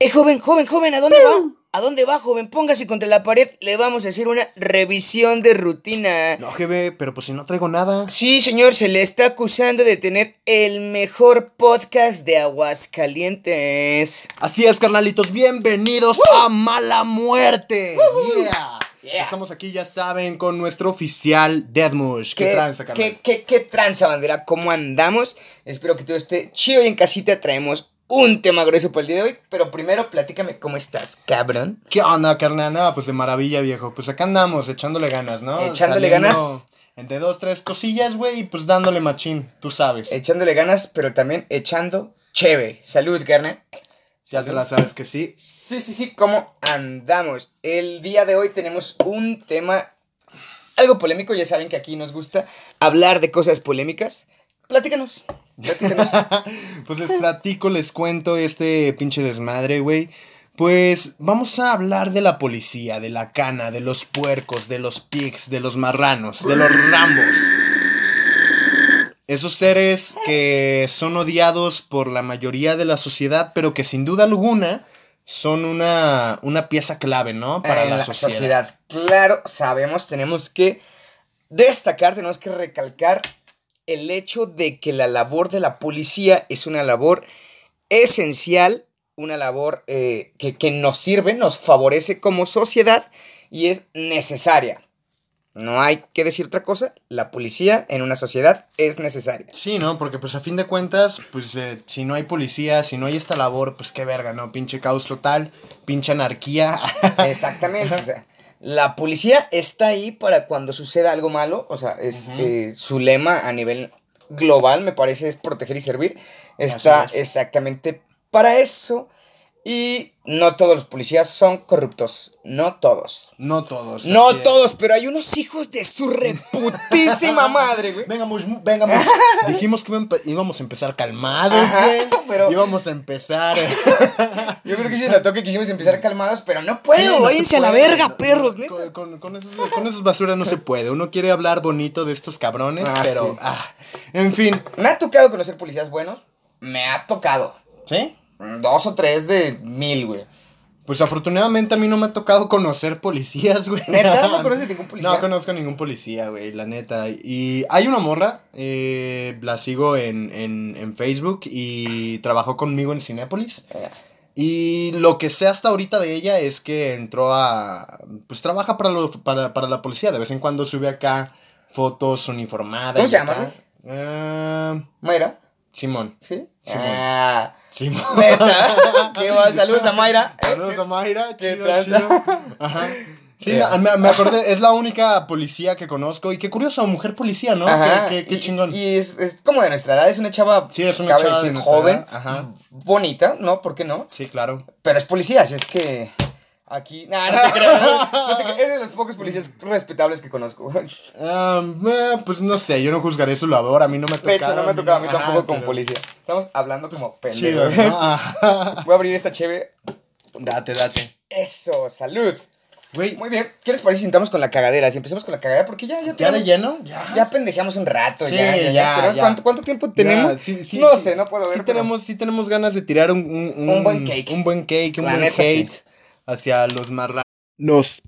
Eh, joven, joven, joven, ¿a dónde va? ¿A dónde va, joven? Póngase contra la pared, le vamos a hacer una revisión de rutina. No, jefe, pero pues si no traigo nada. Sí, señor, se le está acusando de tener el mejor podcast de Aguascalientes. Así es, carnalitos, bienvenidos a Mala Muerte. Yeah. Yeah. Estamos aquí, ya saben, con nuestro oficial Deadmush. ¿Qué, tranza, carnal? ¿Qué, qué, qué tranza, bandera? ¿Cómo andamos? Espero que todo esté chido y en casita traemos un tema grueso para el día de hoy. Pero primero, platícame cómo estás, cabrón. ¿Qué onda, carnal? No, pues de maravilla, viejo. Pues acá andamos, echándole ganas, ¿no? Echándole Saliendo ganas. Entre dos, tres cosillas, güey, y pues dándole machín, tú sabes. Echándole ganas, pero también echando cheve. Salud, carnal. ya te la sabes que sí. Sí, sí, sí, ¿cómo andamos? El día de hoy tenemos un tema algo polémico, ya saben que aquí nos gusta hablar de cosas polémicas. Platícanos. pues les platico, les cuento este pinche desmadre, güey. Pues vamos a hablar de la policía, de la cana, de los puercos, de los pigs, de los marranos, de los rambos. Esos seres que son odiados por la mayoría de la sociedad, pero que sin duda alguna son una, una pieza clave, ¿no? Para En la, sociedad. Claro, sabemos, tenemos que destacar, tenemos que recalcar el hecho de que la labor de la policía es una labor esencial, una labor eh, que, que nos sirve, nos favorece como sociedad y es necesaria. No hay que decir otra cosa, la policía en una sociedad es necesaria. Sí, ¿no? Porque pues a fin de cuentas, pues eh, si no hay policía, si no hay esta labor, pues qué verga, ¿no? Pinche caos total, pinche anarquía. Exactamente. o sea, la policía está ahí para cuando suceda algo malo. O sea, es eh, su lema a nivel global, me parece, es proteger y servir. Está es. exactamente para eso. Y no todos los policías son corruptos. No todos. no todos. no así es. todos, pero hay unos hijos de su reputísima madre, güey. Vengamos, vengamos. Dijimos que íbam- íbamos a empezar calmados, Ajá, güey. pero- Íbamos a empezar. Yo creo que se notó que quisimos empezar calmados, pero no puedo. no váyanse a la verga, perros, neta. Con, con, con esos, con esas basuras no se puede. Uno quiere hablar bonito de estos cabrones, Ah, pero. sí. ah, en fin. Me ha tocado conocer policías buenos. Me ha tocado. ¿Sí? Dos o tres de mil, güey. Pues afortunadamente a mí no me ha tocado conocer policías, güey. ¿Neta? ¿No conoces ningún policía? No conozco ningún policía, güey, la neta. Y hay una morra, eh, la sigo en, en, en Facebook y trabajó conmigo en Cinépolis. Eh, Y lo que sé hasta ahorita de ella es que entró a... Pues trabaja para, lo- para, para la policía. De vez en cuando sube acá fotos uniformadas. ¿Cómo se llama. Simón. ¿Sí? Simón. Ah, Simón. Qué bueno, saludos a Mayra. Saludos a Mayra, qué chido, chido. Ajá. Sí, Yeah. me, me acordé, es la única policía que conozco. Y qué curioso, mujer policía, ¿no? Ajá, Qué, qué- qué y- chingón. Y es, es como de nuestra edad, es una chava. Sí, es una chava de joven. ajá. Bonita, ¿no? ¿Por qué no? Sí, claro. Pero es policía, así es que. Aquí. Nah, no te creas. no te creas, es de los pocos policías respetables que conozco. Eh, pues no sé, yo no juzgaré su labor. A mí no me ha tocado. De hecho, no me ha tocado a mí tampoco como pero- policía. Estamos hablando como Chido, pendejos. ¿no? Voy a abrir esta cheve. Date, date. Eso, salud. Güey, Muy bien. ¿Qué les parece si sintamos con la cagadera? Si empezamos con la cagadera, porque ya, ya ¿ya de lleno? Ya. Ya pendejeamos un rato, Sí, ya, ya, ya. ya, ¿Tenemos ya. ¿Cuánto, cuánto tiempo tenemos? Ya, sí, sí, no sé, no puedo ver. Sí pero- tenemos, sí tenemos ganas de tirar un, un, Un buen cake. Un buen cake, un La buen neta, hate hacia los marranos.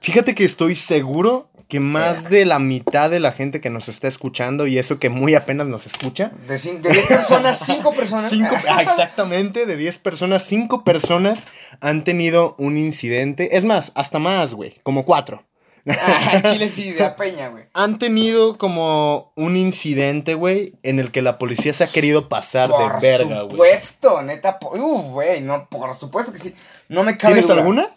Fíjate que estoy seguro que más de la mitad de la gente que nos está escuchando, y eso que muy apenas nos escucha, De, cin- de 10 personas, 5 personas. Cinco, ah, exactamente, de 10 personas, 5 personas han tenido un incidente. Es más, hasta más, güey, como 4. Ah, Chile sí, de a peña, güey. Han tenido como un incidente, güey, en el que la policía se ha querido pasar Por de verga, güey. supuesto, neta. Uh, güey, no, por supuesto que sí. No me cabe ¿Tienes duda. alguna?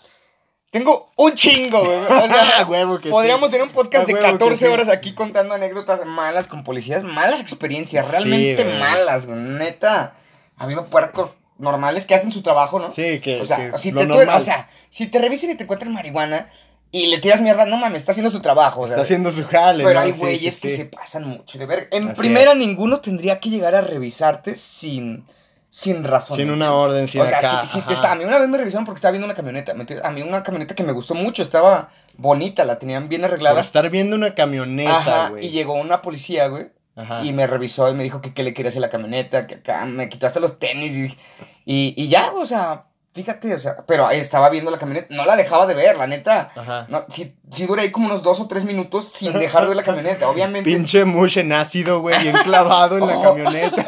Tengo un chingo, güey. O sea, A huevo que podríamos sí. tener un podcast de huevo que 14 sí. horas aquí contando anécdotas malas con policías, malas experiencias, realmente malas, güey. Neta. Ha habido puercos normales que hacen su trabajo, ¿no? Sí, que- O sea, que si te, normal. o sea, si te revisen y te encuentran marihuana y le tiras mierda, no mames, está haciendo su trabajo. O sea, Está haciendo su jale, pero ¿no? hay Sí, güeyes sí, que se pasan mucho de ver. En Así primera, es. ninguno tendría que llegar a revisarte sin, sin razón. Sin una orden, sin O sea, acá, si, si te ajá. está, a mí una vez me revisaron porque estaba viendo una camioneta. A mí una camioneta que me gustó mucho, estaba bonita, la tenían bien Por arreglada. estar viendo una camioneta, Ajá, güey. y llegó una policía, güey. Ajá. Y me revisó y me dijo que qué le quería hacer la camioneta, que acá me quitó hasta los tenis y, Y, y ya, o sea, fíjate, o sea, pero ahí estaba viendo la camioneta, no la dejaba de ver, la neta. Ajá. No, sí, sí duré ahí como unos dos o tres minutos sin dejar de ver la camioneta, obviamente. Pinche mush en ácido, güey, bien clavado en la Oh. camioneta.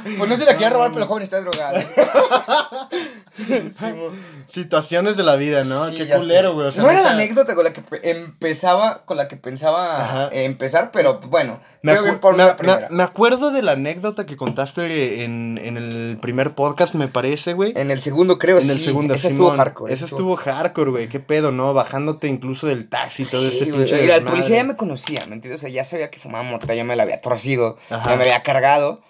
Pues no se la quería robar, pero el joven está drogado. Situaciones de la vida, ¿no? Sí, Qué culero, güey. O sea, no era la anécdota con la que pe- empezaba, con la que pensaba eh, empezar, pero bueno, Me, creo que por me- me acuerdo de la anécdota que contaste en, en el primer podcast, me parece, güey. En el segundo, creo, En el segundo, estuvo Simón. hardcore. Esa estuvo hardcore, güey. Qué pedo, ¿no? Bajándote incluso del taxi y todo este güey. pinche. El policía ya me conocía, ¿me entiendes? O sea, ya sabía que fumaba mota, ya me la había torcido, Ajá. ya me había cargado.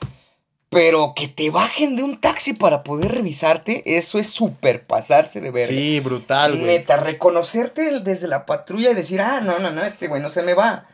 Pero que te bajen de un taxi para poder revisarte, eso es súper pasarse de verga. Sí, brutal, güey. Neta, reconocerte desde la patrulla y decir, ah, no, no, no, este güey no se me va.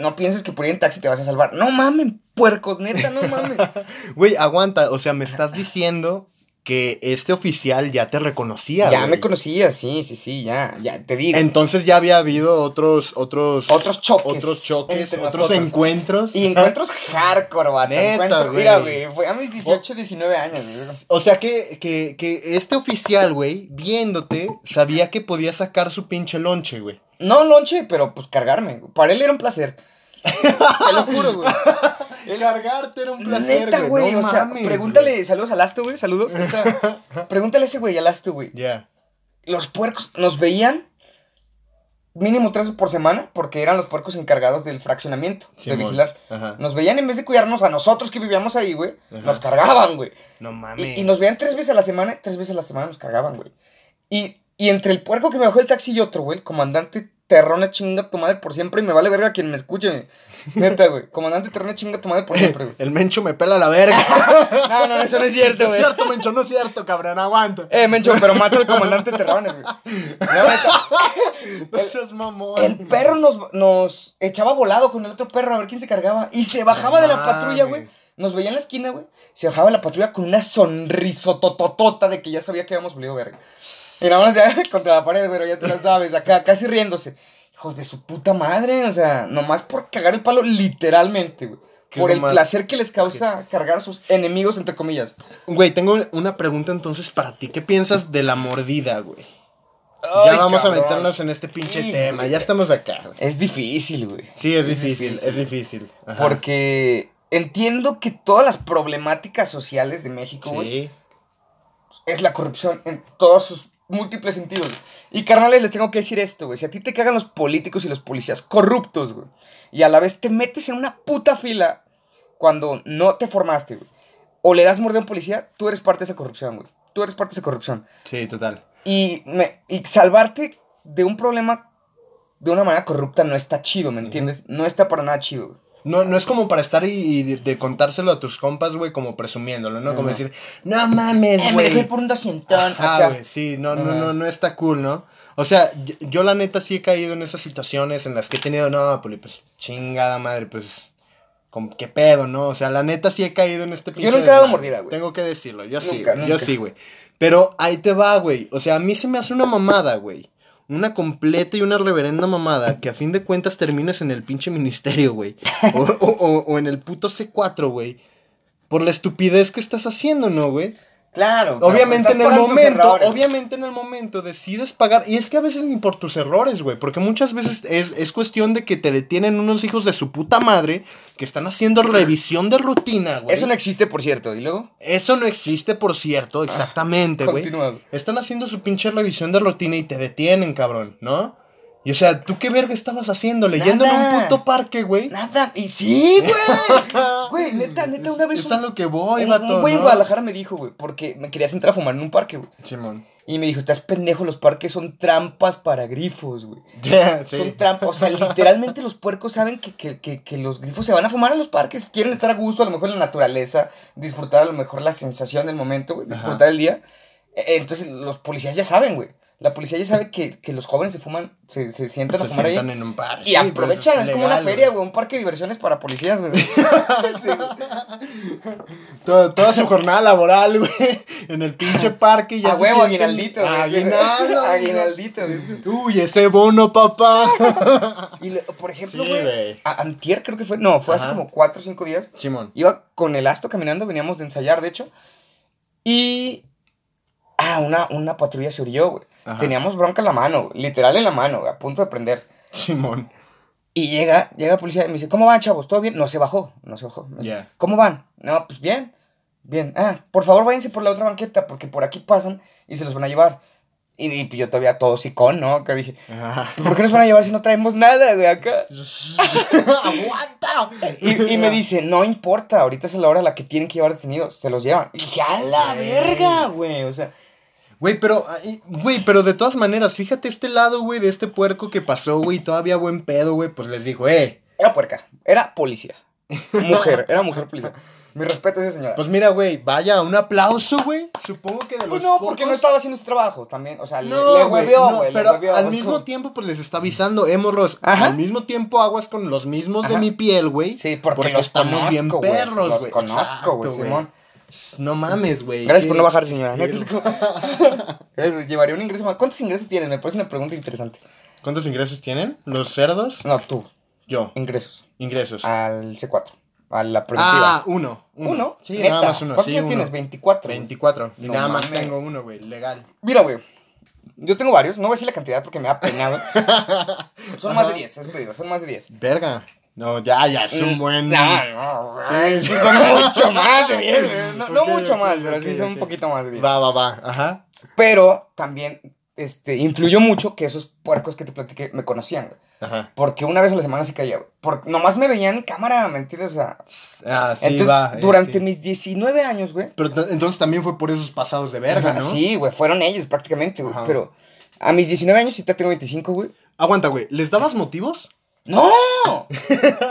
No pienses que por ir en taxi te vas a salvar. No mamen, puercos, neta, no mamen. Güey, aguanta. O sea, me estás diciendo que este oficial ya te reconocía, ya güey. me conocía, sí, sí, sí, ya, ya, te digo. Entonces ya había habido otros, otros, Otros choques otros choques, otros nosotros. encuentros. Y encuentros hardcore, vato. Neta, encuentros- güey. Mira, güey, fue a mis 18, 19 años, güey. O sea que, que, que este oficial, güey, viéndote, sabía que podía sacar su pinche lonche, güey. No lonche, pero pues cargarme. Para él era un placer. Te lo juro, güey. Cargarte era un placer, Neta, güey. no o sea, mames, pregúntale, saludos al Asto, güey. Saludos. Pregúntale a ese güey, al Asto, güey. Ya. Los puercos nos veían mínimo tres por semana porque eran los puercos encargados del fraccionamiento, de vigilar. Ajá. Nos veían en vez de cuidarnos a nosotros que vivíamos ahí, güey, nos cargaban, güey. No mames. Y, y nos veían tres veces a la semana, tres veces a la semana nos cargaban, güey. Y, y entre el puerco que me bajó el taxi y otro, güey, el comandante Terrones chinga tu madre por siempre y me vale verga quien me escuche, güey. Neta, güey. Comandante Terrones chinga tu madre por siempre, güey. El mencho me pela la verga. No, no, eso no es cierto, No es güey. cierto, mencho, no es cierto, cabrón, aguanta. Eh, Mencho, pero mata al comandante Terrones, güey. No, seas mamón. El perro nos, nos echaba volado con el otro perro a ver quién se cargaba. Y se bajaba de la patrulla, güey. Nos veía en la esquina, güey. Se bajaba la patrulla con una sonrisotototota de que ya sabía que habíamos valido verga. Y nada más ya contra la pared, güey, ya te la sabes. Acá casi riéndose. Hijos de su puta madre. O sea, nomás por cagar el palo, literalmente, güey. ¿Qué Por el más- placer que les causa cargar a sus enemigos, entre comillas. Güey, tengo una pregunta entonces para ti. ¿Qué piensas de la mordida, güey? Ay, ya vamos cabrón. a meternos en este pinche tema. Ya estamos acá, güey. Es difícil, güey. Sí, es Es difícil, difícil. es difícil. Ajá. Porque entiendo que todas las problemáticas sociales de México, güey, Sí. es la corrupción en todos sus múltiples sentidos. Y carnales, les tengo que decir esto, güey. Si a ti te cagan los políticos y los policías corruptos, güey, y a la vez te metes en una puta fila cuando no te formaste, güey, o le das mordida a un policía, tú eres parte de esa corrupción, güey. Tú eres parte de esa corrupción. Sí, total. Y, me, y salvarte de un problema de una manera corrupta no está chido, ¿me entiendes? No está para nada chido, güey. No, no es como para estar y, y de, de contárselo a tus compas, güey, como presumiéndolo, ¿no? Como decir, no mames, Eh, me güey. dejé por un doscientón Ah, güey, sí, no, no, no, no está cool, ¿no? O sea, yo, yo la neta sí he caído en esas situaciones en las que he tenido, no, Poli, pues chingada madre, pues, como, ¿qué pedo, no? O sea, la neta sí he caído en este pinche nunca he dado mordida, güey. Tengo que decirlo, yo sí, Nunca, güey, yo sí, güey. Pero ahí te va, güey. O sea, a mí se me hace una mamada, güey. Una completa y una reverenda mamada que a fin de cuentas termines en el pinche ministerio, güey. O, o- o- o en el puto C4, güey. Por la estupidez que estás haciendo, ¿no, güey? Claro. Obviamente en el momento, obviamente en el momento decides pagar. Y es que a veces ni por tus errores, güey. Porque muchas veces es, es cuestión de que te detienen unos hijos de su puta madre que están haciendo revisión de rutina, güey. Eso no existe, por cierto. ¿Y luego? Eso no existe, por cierto, exactamente, güey. güey. Están haciendo su pinche revisión de rutina y te detienen, cabrón, ¿no? Y o sea, ¿tú qué verga estabas haciendo? Leyendo en un puto parque, güey. Nada. Y sí, güey. Güey, neta, neta, una vez. Es a lo que voy, un, vato, un güey en ¿no? Guadalajara me dijo, güey, porque me querías entrar a fumar en un parque, güey. Simón. Y me dijo, estás pendejo, los parques son trampas para grifos, güey. Sí. Son trampas, o sea, literalmente los puercos saben que, que, que, que los grifos se van a fumar en los parques, quieren estar a gusto, a lo mejor en la naturaleza, disfrutar a lo mejor la sensación del momento, güey, disfrutar el día. E- Entonces los policías ya saben, güey. La policía ya sabe que, que los jóvenes se fuman, se, se sientan a fumar sientan ahí. en un. Y sí, pues, aprovechan, es, como una feria, güey, un parque de diversiones para policías, güey. Sí. Toda, toda su jornada laboral, güey. En el pinche parque. y Ya a huevo, aguinaldito, güey. Aguinaldo. Aguinaldito, güey. Uy, ese bono, papá. Y, por ejemplo, Sí, güey, a- antier creo que fue, no, fue hace como cuatro o cinco días. Simón. Iba con el asto caminando, veníamos de ensayar, de hecho. Y. Ah, una, una patrulla se orilló, güey. Ajá. Teníamos bronca en la mano, literal en la mano, a punto de prender. Simón. Y llega, llega la policía y me dice, ¿cómo van, chavos? ¿Todo bien? No se bajó, no se bajó. Ya. ¿Cómo van? No, pues bien, bien. Ah, por favor váyanse por la otra banqueta, porque por aquí pasan y se los van a llevar. Y, y yo todavía todo sicón, ¿no? Que dije, Ajá. ¿por qué nos van a llevar si no traemos nada, güey, acá? ¡Aguanta! Y, y me dice, no importa, ahorita es la hora a la que tienen que llevar detenidos, se los llevan. Y dije, a la verga, güey, o sea... Güey, pero, güey, pero de todas maneras, fíjate este lado, güey, de este puerco que pasó, güey, todavía buen pedo, güey, pues les dijo, eh. Era puerca, era policía. Mujer, era mujer policía. Mi respeto a esa señora. Pues mira, güey, vaya, un aplauso, güey. No que de los Pues no, porque pocos- no estaba haciendo su trabajo también. O sea, le- No, le güey, no, güey. le pero al mismo tiempo, pues les está avisando, eh, morros, Ajá. al mismo tiempo aguas con los mismos de mi piel, güey. Sí, porque, los estamos conozco, bien güey. perros, Los conozco, güey, Simón. No mames, güey. Gracias por no bajar, señora. Gracias, Llevaría un ingreso más. ¿Cuántos ingresos tienes? Me parece una pregunta interesante. ¿Cuántos ingresos tienen? ¿Los cerdos? No, tú. Yo. Ingresos. Ingresos. Al C4. A la preventiva. Ah, uno. Uno. ¿Uno? Sí, Neta. nada más uno. ¿Cuántos sí, años uno. tienes? 24. güey. 24. Y No nada más tengo uno, güey. Legal. Mira, güey. Yo tengo varios. No voy a decir la cantidad porque me da pena, güey. Son más de 10, eso te digo. Son más de 10. Verga. No, ya, ya, es un buen. Mm, No. Sí. Sí, son mucho más de 10, güey. No, mucho más, pero sí son un poquito más de 10. Va, va, va. Ajá. Pero también este, influyó mucho que esos puercos que te platiqué me conocían, güey. Ajá. Porque una vez a la semana se caía, güey. Porque nomás me veían en cámara, ¿me entiendes? O sea, Ah, sí, entonces, va. eh, durante sí. mis 19 años, güey. Pero entonces también fue por esos pasados de verga, Ajá, ¿no? Sí, güey, fueron ellos prácticamente, güey. Ajá. Pero a mis 19 años, ahorita tengo 25, güey. Aguanta, güey. ¿Les dabas motivos? ¡No!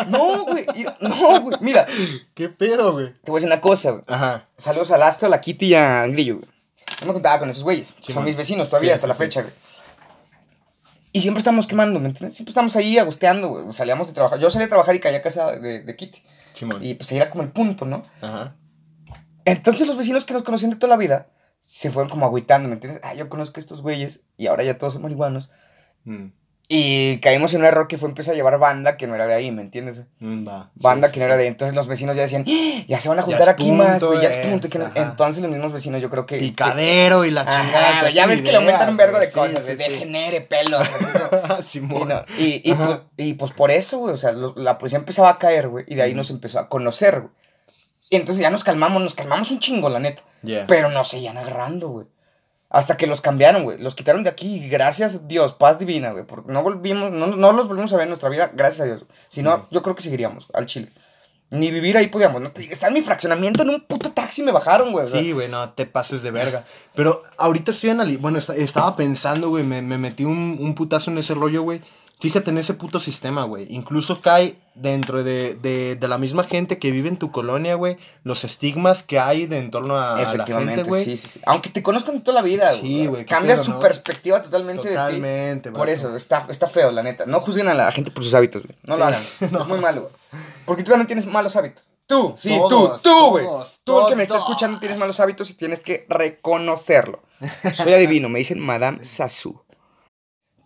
No, güey. No, güey. Mira, ¿Qué pedo, güey? te voy a decir una cosa, güey. Ajá. Saludos al Astro, a la Kitty y al Grillo, güey. Yo me contaba con esos güeyes. Sí, Son man. mis vecinos todavía Sí, hasta sí, la fecha, güey. Y siempre estamos quemando, ¿me entiendes? Siempre estamos ahí agusteando, güey. Salíamos de trabajar. Yo salía a trabajar y caía a casa de, de Kitty. Simón. Y pues ahí era como el punto, ¿no? Ajá. Entonces los vecinos que nos conocían de toda la vida se fueron como agüitando, ¿me entiendes? Ah, yo conozco a estos güeyes y ahora ya todos son marihuanos. Mm. Y caímos en un error que fue empezar a llevar banda que no era de ahí, ¿me entiendes? Mm, va. Banda Sí, que sí, no era de ahí. Entonces los vecinos ya decían, ¡Ah! ya se van a juntar aquí más, güey, ya es eh. punto. que no-". Ajá. Entonces los mismos vecinos yo creo que... que- Picadero y la chingada. ya ves que le aumentan un vergo de cosas, de degenere, pelos. Y, Simón. y, y, pues, y pues por eso, güey, o sea, los- la policía empezaba a caer, güey, y de ahí nos empezó a conocer, güey. Y entonces ya nos calmamos, nos calmamos un chingo, la neta. Yeah. Pero nos seguían agarrando, güey. Hasta que los cambiaron, güey. Los quitaron de aquí y gracias a Dios, paz divina, güey. Porque no volvimos, no, no los volvimos a ver en nuestra vida, gracias a Dios. Si no, yo creo que seguiríamos al Chile. Ni vivir ahí podíamos, no te. Estaba en mi fraccionamiento en un puto taxi me bajaron, güey. Sí, güey, no te pases de verga. Pero ahorita estoy analizando. Bueno, esta- estaba pensando, güey, me, me metí un, un putazo en ese rollo, güey. Fíjate en ese puto sistema, güey. Incluso cae dentro de, de, de la misma gente que vive en tu colonia, güey. Los estigmas que hay de en torno a, a la Efectivamente, gente, güey. sí, sí, sí. Aunque te conozcan toda la vida, Sí, güey, qué Cambias pedo, su ¿no? perspectiva totalmente, Totalmente, de ti. Por eso, está, está feo, la neta. No juzguen a la gente por sus hábitos, güey. No lo Sí, hagan. no. Es muy malo, güey. Porque tú también tienes malos hábitos. Tú, sí, Todos, tú, tú, güey. Tú, el que me está escuchando, tienes malos hábitos y tienes que reconocerlo. Soy adivino, me dicen Madame Sassou.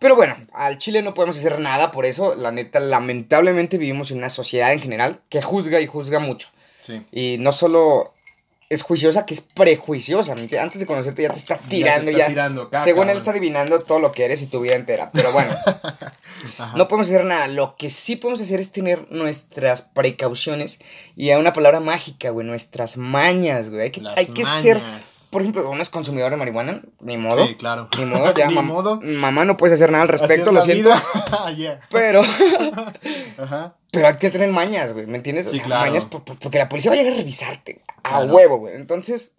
Pero bueno, al Chile no podemos hacer nada por eso. La neta, lamentablemente vivimos en una sociedad en general que juzga y juzga mucho. Sí. Y no solo es juiciosa, que es prejuiciosa. Antes de conocerte ya te está tirando. está Ya tirando caca, según él está adivinando todo lo que eres y tu vida entera. Pero bueno, no podemos hacer nada. Lo que sí podemos hacer es tener nuestras precauciones. Y hay una palabra mágica, güey, nuestras mañas, güey. Hay que, Las hay que ser. Por ejemplo, uno es consumidor de marihuana, ni modo. Sí, claro. Ni modo, ya. Ni mam- modo. Mamá no puedes hacer nada al respecto, es lo siento. Yeah. Pero... Ajá. Pero hay que tener mañas, güey, ¿me entiendes? O Sí, sea, claro. mañas por- por- porque la policía va a llegar a revisarte. A Claro. huevo, güey. Entonces,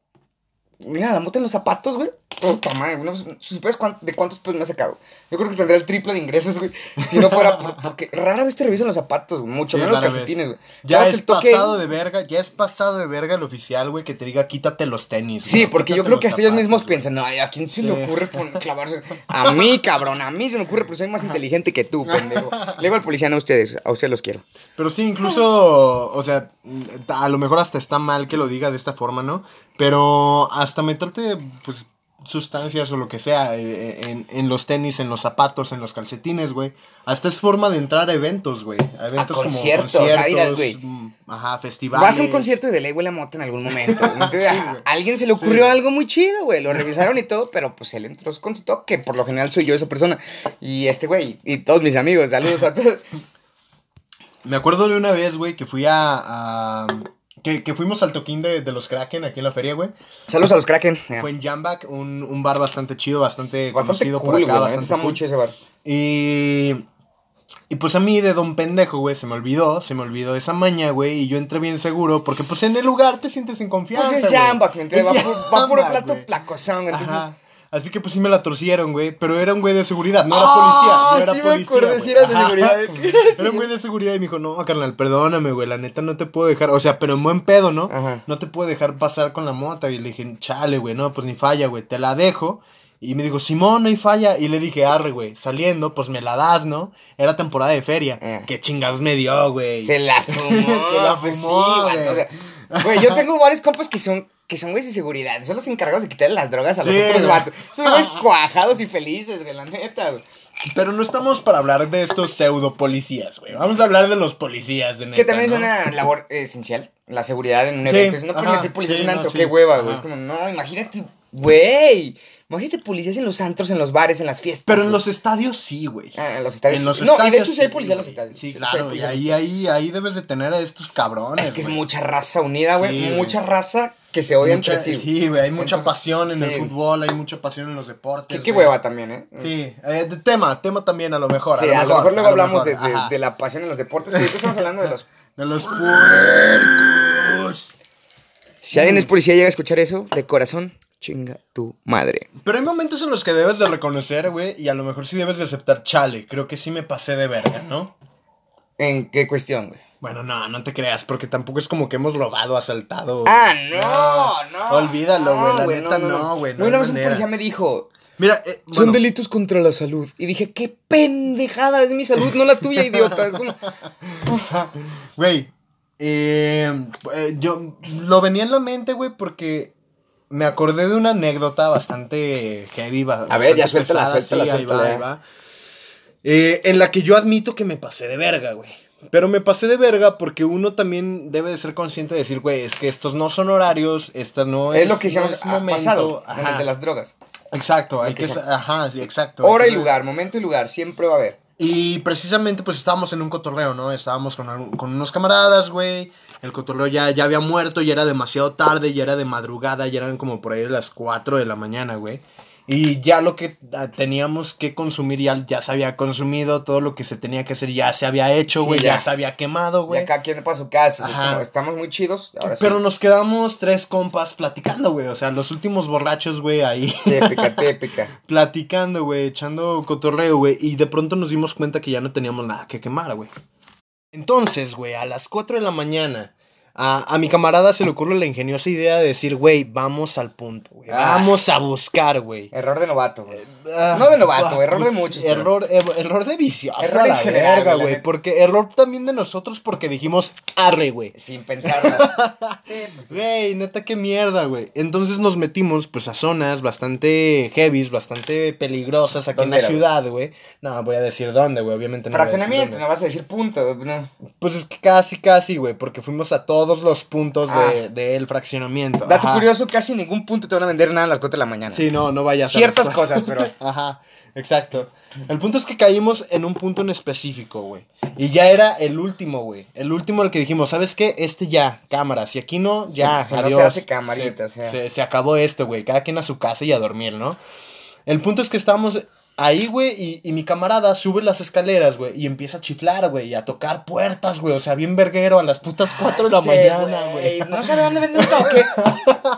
mira, la moto en los zapatos, güey. Puta madre, güey. No, cuán- de cuántos pesos me ha sacado. Yo creo que tendría el triple de ingresos, güey. Si no fuera por- porque rara vez te revisan los zapatos, güey. Mucho Sí, menos los calcetines, vez. güey. Ya Claro es toque- pasado de verga, ya es pasado de verga el oficial, güey, que te diga quítate los tenis. Sí, güey, porque yo creo que hasta ellos mismos güey. piensan, ay, ¿a quién se le ocurre clavarse? A mí, cabrón, a mí se me ocurre, pero soy más inteligente que tú, pendejo. Le digo al policía, no a ustedes, a ustedes los quiero. Pero sí, incluso, o sea, a lo mejor hasta está mal que lo diga de esta forma, ¿no? Pero hasta meterte, pues, sustancias o lo que sea eh, en, en los tenis, en los zapatos, en los calcetines, güey. Hasta es forma de entrar a eventos, güey. A eventos conciertos, como a ir al- conciertos, güey. mm, ajá, festivales. Vas a un concierto y de ley huele a mota en algún momento. Entonces, a alguien se le ocurrió algo muy chido, güey. Lo revisaron y todo, pero pues él entró con su toque, que por lo general soy yo esa persona. Y este güey, y todos mis amigos, saludos a todos. Me acuerdo de una vez, güey, que fui a... a- que, que fuimos al toquín de, de los Kraken aquí en la feria, güey. Saludos a los Kraken. Fue en Jambak, un, un bar bastante chido, bastante, Bastante conocido cool, por acá, bastante está cool. mucho ese bar. Y. Y pues a mí de don pendejo, güey, se me olvidó, se me olvidó esa maña, güey, y yo entré bien seguro, porque pues en el lugar te sientes en confianza. Pues es güey. Jamba, que Es va, va puro plato güey. placosón. Entonces, Ajá. Así que pues sí me la torcieron, güey, pero era un güey de seguridad, no era Ah, policía, no era sí me policía. güey. sí eras de seguridad. Era un güey de seguridad y me dijo, no, carnal, perdóname, güey, la neta no te puedo dejar, o sea, pero en buen pedo, ¿no? Ajá. No te puedo dejar pasar con la mota. Y le dije, chale, güey, no, pues ni falla, güey, te la dejo. Y me dijo, Simón, no hay falla. Y le dije, arre, güey, saliendo, pues me la das, ¿no? Era temporada de feria. Eh. ¿Qué chingados me dio, güey? Se la fumó. Se la pues fumó, sí, güey. sea, güey, yo tengo varios compas que son, que son güeyes de seguridad. Son los encargados de quitarle las drogas a los Sí, otros vatos. Son güeyes cuajados y felices, güey, la neta, güey. Pero no estamos para hablar de estos pseudo policías, güey. Vamos a hablar de los policías, de neta, Que también ¿no? es una labor eh, esencial, la seguridad en un Sí, evento. Si no puedes meter policías sí, en un antro, qué hueva, güey. Es como, no, imagínate, güey. Imagínate policías en los antros, en los bares, en las fiestas. Pero en güey. los estadios sí, güey. Ah, en los estadios. En los sí. no, y de hecho sí hay policía en los estadios. Sí, claro, y ahí, ahí, ahí debes de tener a estos cabrones. Es que es mucha raza unida, güey. Sí, güey. mucha raza que se odia Mucha- entre sí. Sí, güey, hay mucha Entonces, pasión en el fútbol, hay mucha pasión en los deportes. Qué, qué hueva también, ¿eh? Sí, eh, de tema, tema también a lo mejor. Sí, a lo mejor luego hablamos de, de- la pasión en los deportes, pero estamos hablando de los... De los puercos. Si alguien es policía y llega a escuchar eso, de corazón, chinga tu madre. Pero hay momentos en los que debes de reconocer, güey, y a lo mejor sí debes de aceptar, chale, creo que sí me pasé de verga, ¿no? ¿En qué cuestión, güey? Bueno, no, no te creas, porque tampoco es como que hemos robado, asaltado. Ah, no, no. Olvídalo, güey, la neta no, güey. No, una vez un policía me dijo, Mira, eh, son delitos contra la salud. Y dije, qué pendejada, es mi salud, no la tuya, idiota. Es como, Güey, eh, eh, yo lo venía en la mente, güey, porque me acordé de una anécdota bastante heavy. A ver, ya suéltala, suéltala, sí, ahí va, suéltala. Eh, en la que yo admito que me pasé de verga, güey. Pero me pasé de verga porque uno también debe de ser consciente de decir, güey, es que estos no son horarios, esta no es. es lo que hicimos no ah, pasado, en el de las drogas. Exacto, hay que Ajá, sí, exacto. Hora y lugar, momento y lugar, siempre va a haber. y precisamente pues estábamos en un cotorreo, ¿no? Estábamos con, con unos camaradas, güey. El cotorreo ya, ya había muerto, ya era demasiado tarde, ya era de madrugada, ya eran como por ahí de las 4 de la mañana, güey. Y ya lo que ah, teníamos que consumir ya, ya se había consumido, todo lo que se tenía que hacer ya se había hecho, Sí, güey, ya. ya. se había quemado, Y güey. acá quien para su casa, es Ajá. como, estamos muy chidos, ahora sí. Pero nos quedamos tres compas platicando, güey. O sea, los últimos borrachos, güey, ahí. Típica, típica. platicando, güey, echando cotorreo, güey, y de pronto nos dimos cuenta que ya no teníamos nada que quemar, güey. Entonces, güey, a las 4 de la mañana, a, a mi camarada se le ocurre la ingeniosa idea de decir, güey, vamos al punto, güey, Ah. vamos a buscar, güey. Error de novato, güey. Ah, No de novato, ah, error de pues, muchos, Error, er- error de vicioso. Error en la verga, güey. Porque error también de nosotros porque dijimos arre, güey. Sin pensarlo. sí, pues. Güey, neta, qué mierda, güey. Entonces nos metimos, pues, a zonas bastante heavies, bastante peligrosas aquí en ¿Dónde la era, ciudad, güey. No, voy a decir dónde, güey. Obviamente no. voy a decir Fraccionamiento, dónde. no vas a decir punto, no. Pues es que casi, casi, güey. Porque fuimos a todos los puntos Ah. de- del fraccionamiento. Dato Ajá. curioso, casi ningún punto te van a vender nada a las 4 de la mañana. Sí, no, no vaya a Ciertas cosas, pero- Ajá, exacto. El punto es que caímos en un punto en específico, güey. Y ya era el último, güey. El último al que dijimos, ¿sabes qué? Este ya, cámara. Si aquí no, ya, no adiós. se hace camarita, se, o sea. se- se acabó esto, güey. Cada quien a su casa y a dormir, ¿no? El punto es que estábamos ahí, güey, y, y mi camarada sube las escaleras, güey, y empieza a chiflar, güey, y a tocar puertas, güey. O sea, bien verguero a las putas 4 de la Sí, mañana, güey. No sabe dónde vende un toque.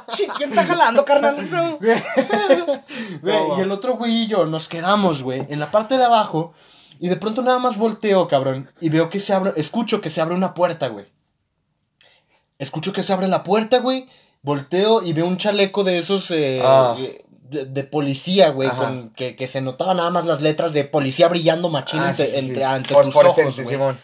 ¿Quién está jalando, carnal? Eso. Güey, y el otro güey y yo nos quedamos, güey, en la parte de abajo. Y de pronto nada más volteo, cabrón. Y veo que se abre, escucho que se abre una puerta, güey. Escucho que se abre la puerta, güey. Volteo y veo un chaleco de esos eh, Ah. De, de policía, güey. Con que, que se notaban nada más las letras de policía brillando machín Ah, entre, sí, sí, entre- sí. ante tus ojos. Simón.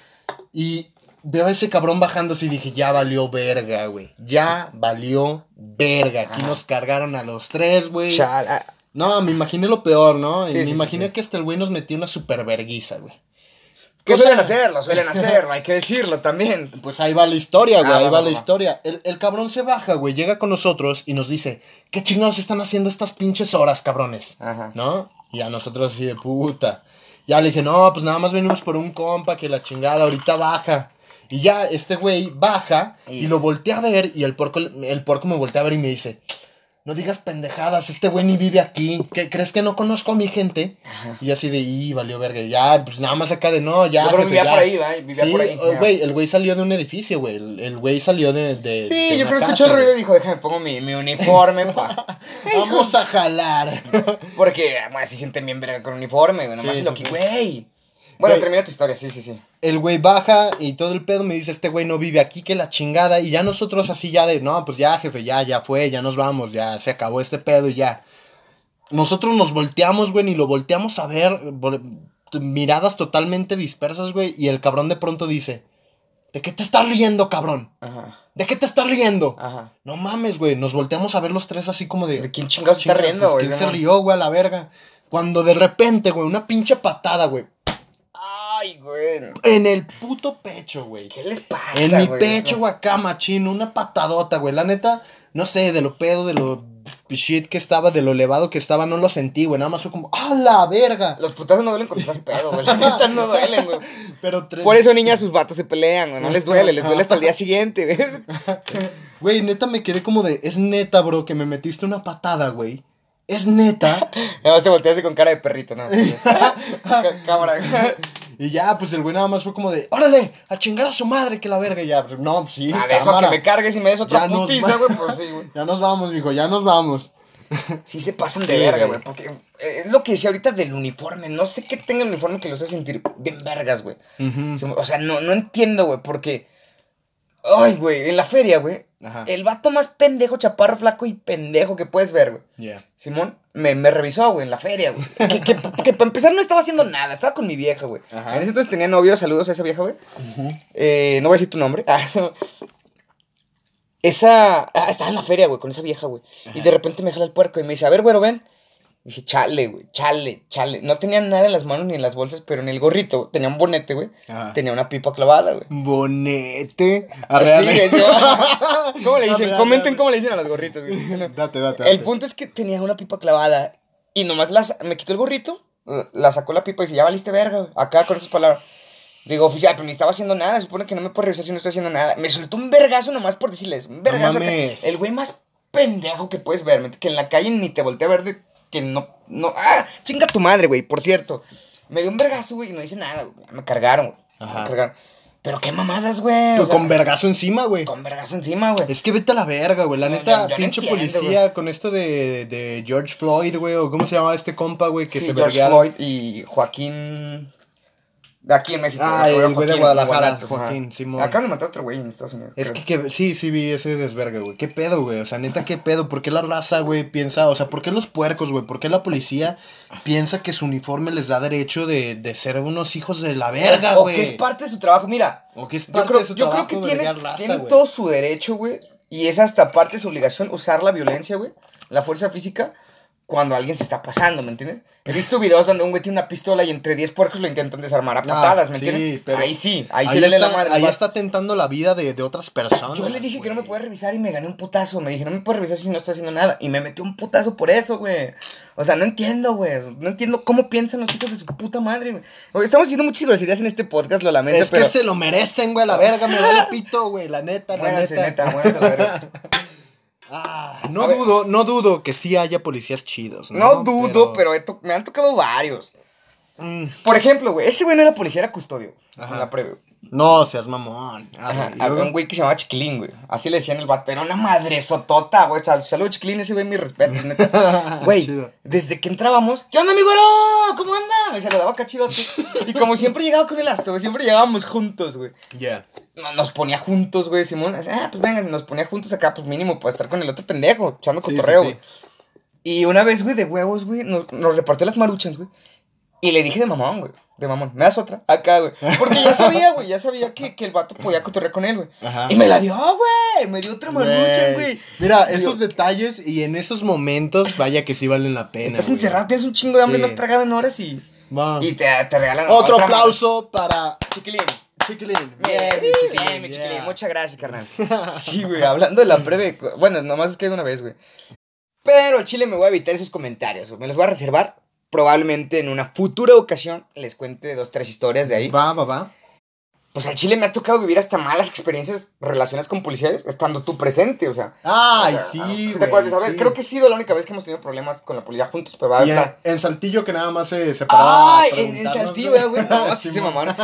Y veo a ese cabrón bajándose y dije, ya valió verga, güey. Ya valió verga. Aquí Ajá. nos cargaron a los tres, güey. No, me imaginé lo peor, ¿no? Sí, me sí, sí, imaginé sí. que hasta el güey nos metió una super verguiza, güey. Que O sea- suelen hacerlo, suelen hacerlo, hay que decirlo también. Pues ahí va la historia, güey, Ah, ahí va, va, va, la va. historia. El, el cabrón se baja, güey, llega con nosotros y nos dice, ¿qué chingados están haciendo estas pinches horas, cabrones? Ajá. ¿No? Y a nosotros así de puta. Ya le dije, no, pues nada más venimos por un compa que la chingada ahorita baja. Y ya este güey baja y, Y- lo voltea a ver y el porco, el porco me voltea a ver y me dice, no digas pendejadas, este güey ni vive aquí. ¿Qué, ¿Crees que no conozco a mi gente? Y así de, y valió verga. Ya, pues nada más acá de, no, ya. Yo creo que jefe, vivía ya". por ahí, ¿va? Vivía Sí, por ahí, o- ya. güey, el güey salió de un edificio, güey. El güey salió de, de Sí, de yo creo que escuchó el ruido y dijo, déjame pongo mi, mi uniforme, pa. Vamos a jalar. Porque, bueno, se sienten bien verga con uniforme, güey. Nomás Sí, lo que, güey. Bueno, Güey. termina tu historia, sí, sí, sí. el güey baja y todo el pedo me dice, este güey no vive aquí, que la chingada. Y ya nosotros así ya de, no, pues ya, jefe, ya, ya fue, ya nos vamos, ya se acabó este pedo y ya. Nosotros nos volteamos, güey, y lo volteamos a ver, miradas totalmente dispersas, güey. Y el cabrón de pronto dice, ¿de qué te estás riendo, cabrón? Ajá. ¿De qué te estás riendo? Ajá. No mames, güey. Nos volteamos a ver los tres así como de. ¿De quién chingados se está "Chinga, riendo, pues, güey? ¿Quién se Simón?" rió, güey, a la verga? Cuando de repente, güey, una pinche patada, güey. Ay, güey. En el puto pecho, güey. ¿Qué les pasa, En mi güey? pecho, güey, acá, machín. Una patadota, güey. La neta, no sé, de lo pedo, de lo shit que estaba, de lo elevado que estaba, no lo sentí, güey. Nada más fue como, ¡ah, la verga! Los putazos no duelen cuando estás pedo, güey. La neta no duelen, güey. Pero tres. Por eso, niñas, sus vatos se pelean, güey. No les duele, les duele hasta el día siguiente, güey. Güey, neta me quedé como de, es neta, bro, que me metiste una patada, güey. Es neta. Además te volteaste con cara de perrito, ¿no? Cá- Cámara. Y ya, pues el güey nada más fue como de, órale, a chingar a su madre que la verga. Y ya, pues, no, pues, sí. Ah, de eso a que me cargues y me des otra Ya putiza, güey, pues sí, güey. Ya nos vamos, mijo, ya nos vamos. Sí se pasan de Sí, verga, güey. Porque eh, es lo que decía ahorita del uniforme. No sé qué tenga el uniforme que los hace sentir bien vergas, güey. O sea, no, no entiendo, güey, porque. Ay, güey, en la feria, güey. Ajá. El vato más pendejo, chaparro, flaco y pendejo que puedes ver, güey. Ya. Simón me, me revisó, güey, en la feria, güey. Que, que, que para empezar no estaba haciendo nada, estaba con mi vieja, güey. Ajá. En ese entonces tenía novio, saludos a esa vieja, güey. Eh, no voy a decir tu nombre. Ah. Esa. Ah, estaba en la feria, güey, con esa vieja, güey. Y de repente me jala el puerco y me dice, a ver, güero, ven. Dije, chale, güey, chale, chale. No tenía nada en las manos ni en las bolsas, pero en el gorrito tenía un bonete, güey. Tenía una pipa clavada, güey. Bonete. Eso. ¿Cómo le dicen? Arre, Comenten arre. cómo le dicen a los gorritos, güey. Date, date, date. El punto es que tenía una pipa clavada y nomás las, me quitó el gorrito, la sacó la pipa y dice, ya valiste verga, güey", acá con esas palabras. Digo, oficial, pero ni estaba haciendo nada, se supone que no me puede revisar si no estoy haciendo nada. Me soltó un vergazo nomás por decirles, un vergazo. acá. mames. el güey más pendejo que puedes ver, que en la calle ni te voltea a ver de que no, no, ah, chinga tu madre, güey, por cierto. Me dio un vergazo, güey, y no hice nada, güey, me cargaron, güey, Ajá. me cargaron. Pero qué mamadas, güey. Pero o sea, con vergazo encima, güey. con vergazo encima, güey. Es que vete a la verga, güey. La No, neta, yo- yo no pinche entiendo, policía con esto de, de George Floyd, güey. O cómo se llamaba este compa, güey, que sí, se George verguearon. Floyd y Joaquín. De aquí en México. Ah, el güey de Guadalajara, Joaquín. Simón. Acaban de matar a otro güey en Estados Unidos. Es que, que sí, sí vi ese desvergue, güey. ¿Qué pedo, güey? O sea, neta, ¿qué pedo? ¿Por qué la raza, güey, piensa, o sea, por qué los puercos, güey? ¿Por qué la policía piensa que su uniforme les da derecho de, de ser unos hijos de la verga, O güey? que es parte de su trabajo. Mira, O que es parte creo, de su yo creo trabajo que tiene, raza, tiene todo su derecho, güey. Y es hasta parte de su obligación usar la violencia, güey. La fuerza física. Cuando alguien se está pasando, ¿me entiendes? He visto videos donde un güey tiene una pistola y entre 10 puercos lo intentan desarmar a Ah, patadas, ¿me sí, entiendes? pero ahí sí, ahí, ahí sí le lee la madre. Ahí va- está tentando la vida de, de otras personas. Yo le dije que no me puede revisar y me gané un putazo. Me dije, no me puede revisar si no estoy haciendo nada. Y me metió un putazo por eso, güey. O sea, no entiendo, güey. No entiendo cómo piensan los hijos de su puta madre, güey. Estamos diciendo muchas groserías en este podcast, lo lamento, Es pero... que se lo merecen, güey, la verga, me vale pito, güey, la neta, la Muéranse, neta. neta, la verga. Ah, no ver. dudo, no dudo que sí haya policías chidos, ¿no? No dudo, pero, he to- me han tocado varios. Mm, Por ejemplo, güey, ese güey no era policía, era custodio. Ajá. En la previa. no seas mamón. Ajá, había un güey que se llamaba Chiquilín, güey. Así le decían el vato. Era una madre sotota, güey. Sal- Saludos, Chiquilín, ese güey, mi respeto, neta. Güey, desde que entrábamos, ¿qué onda, mi güero? ¿Cómo anda? Me saludaba acá chidote. Y como siempre llegaba con el astro, güey, siempre llegábamos juntos, güey. Ya. No- Nos ponía juntos, güey, Simón. Ah, pues vengan, nos ponía juntos acá, pues mínimo, para estar con el otro pendejo, echando Sí, cotorreo, sí, güey. Y una vez, güey, de huevos, güey, nos, nos repartió las maruchans, güey. Y le dije de mamón, güey. De mamón. Me das otra. Acá, güey. Porque ya sabía, güey. Ya sabía que, que el vato podía cotorrear con él, güey. Y me la dio, güey. Me dio otra manucha, güey. Mira, esos detalles y en esos momentos, vaya que sí valen la pena. Estás güey. encerrado, tienes un chingo de hambre, Sí. no has tragado en horas y. Y te, te regalan Otro otra aplauso para Chiquilín. Chiquilín. Bien, mi bien, bien, mi yeah. chiquilín. Muchas gracias, carnal. Sí, güey, hablando de la breve. Bueno, nomás es que una vez, güey. Pero al chile me voy a evitar esos comentarios, güey. Me los voy a reservar. Probablemente en una futura ocasión les cuente dos, tres historias de ahí. Va, va, va. Pues al chile me ha tocado vivir hasta malas experiencias relacionadas con policías estando tú presente, o sea. Ay, o sea, sí, ¿sí. ¿Te acuerdas de esa vez? sí. Creo que ha sido la única vez que hemos tenido problemas con la policía juntos, pero va a en, Saltillo que nada más se separaba. ¡Ay! En, en Saltillo, ¿verdad, güey. No, sí, se mamaron.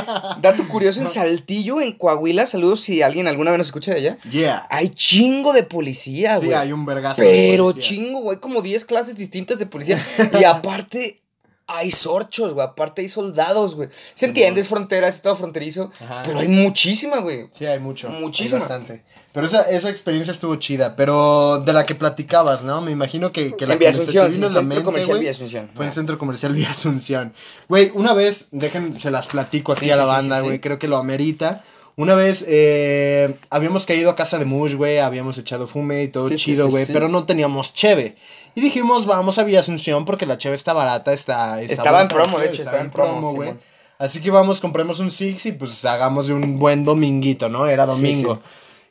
Dato curioso, en Saltillo, en Coahuila, saludos si alguien alguna vez nos escucha de allá. Yeah. Hay chingo de policía, Sí, güey. hay un vergazo. Pero chingo, güey, como 10 clases distintas de policía. Y aparte, hay sorchos, güey. Aparte, hay soldados, güey. Se entiende, es frontera, es estado fronterizo. Ajá. Pero hay muchísima, güey. Sí, hay mucho. Muchísimo. Hay bastante. Pero esa, esa experiencia estuvo chida. Pero de la que platicabas, ¿no? Me imagino que, que la En Vía Asunción, sí, Centro mente, Comercial Vía Asunción. Fue en Ah. Centro Comercial Vía Asunción. Güey, una vez, dejen, se las platico aquí Sí, a la sí, banda, güey. Creo que lo amerita. Una vez eh, habíamos caído a casa de Mush, güey. Habíamos echado fume y todo Sí, chido, güey. sí. Pero no teníamos cheve. Y dijimos, vamos a Vía Asunción porque la cheve está barata, está... está Estaba en promo, de hecho, estaba en promo, güey. Así que vamos, compremos un Six y pues hagamos de un buen dominguito, ¿no? Era domingo.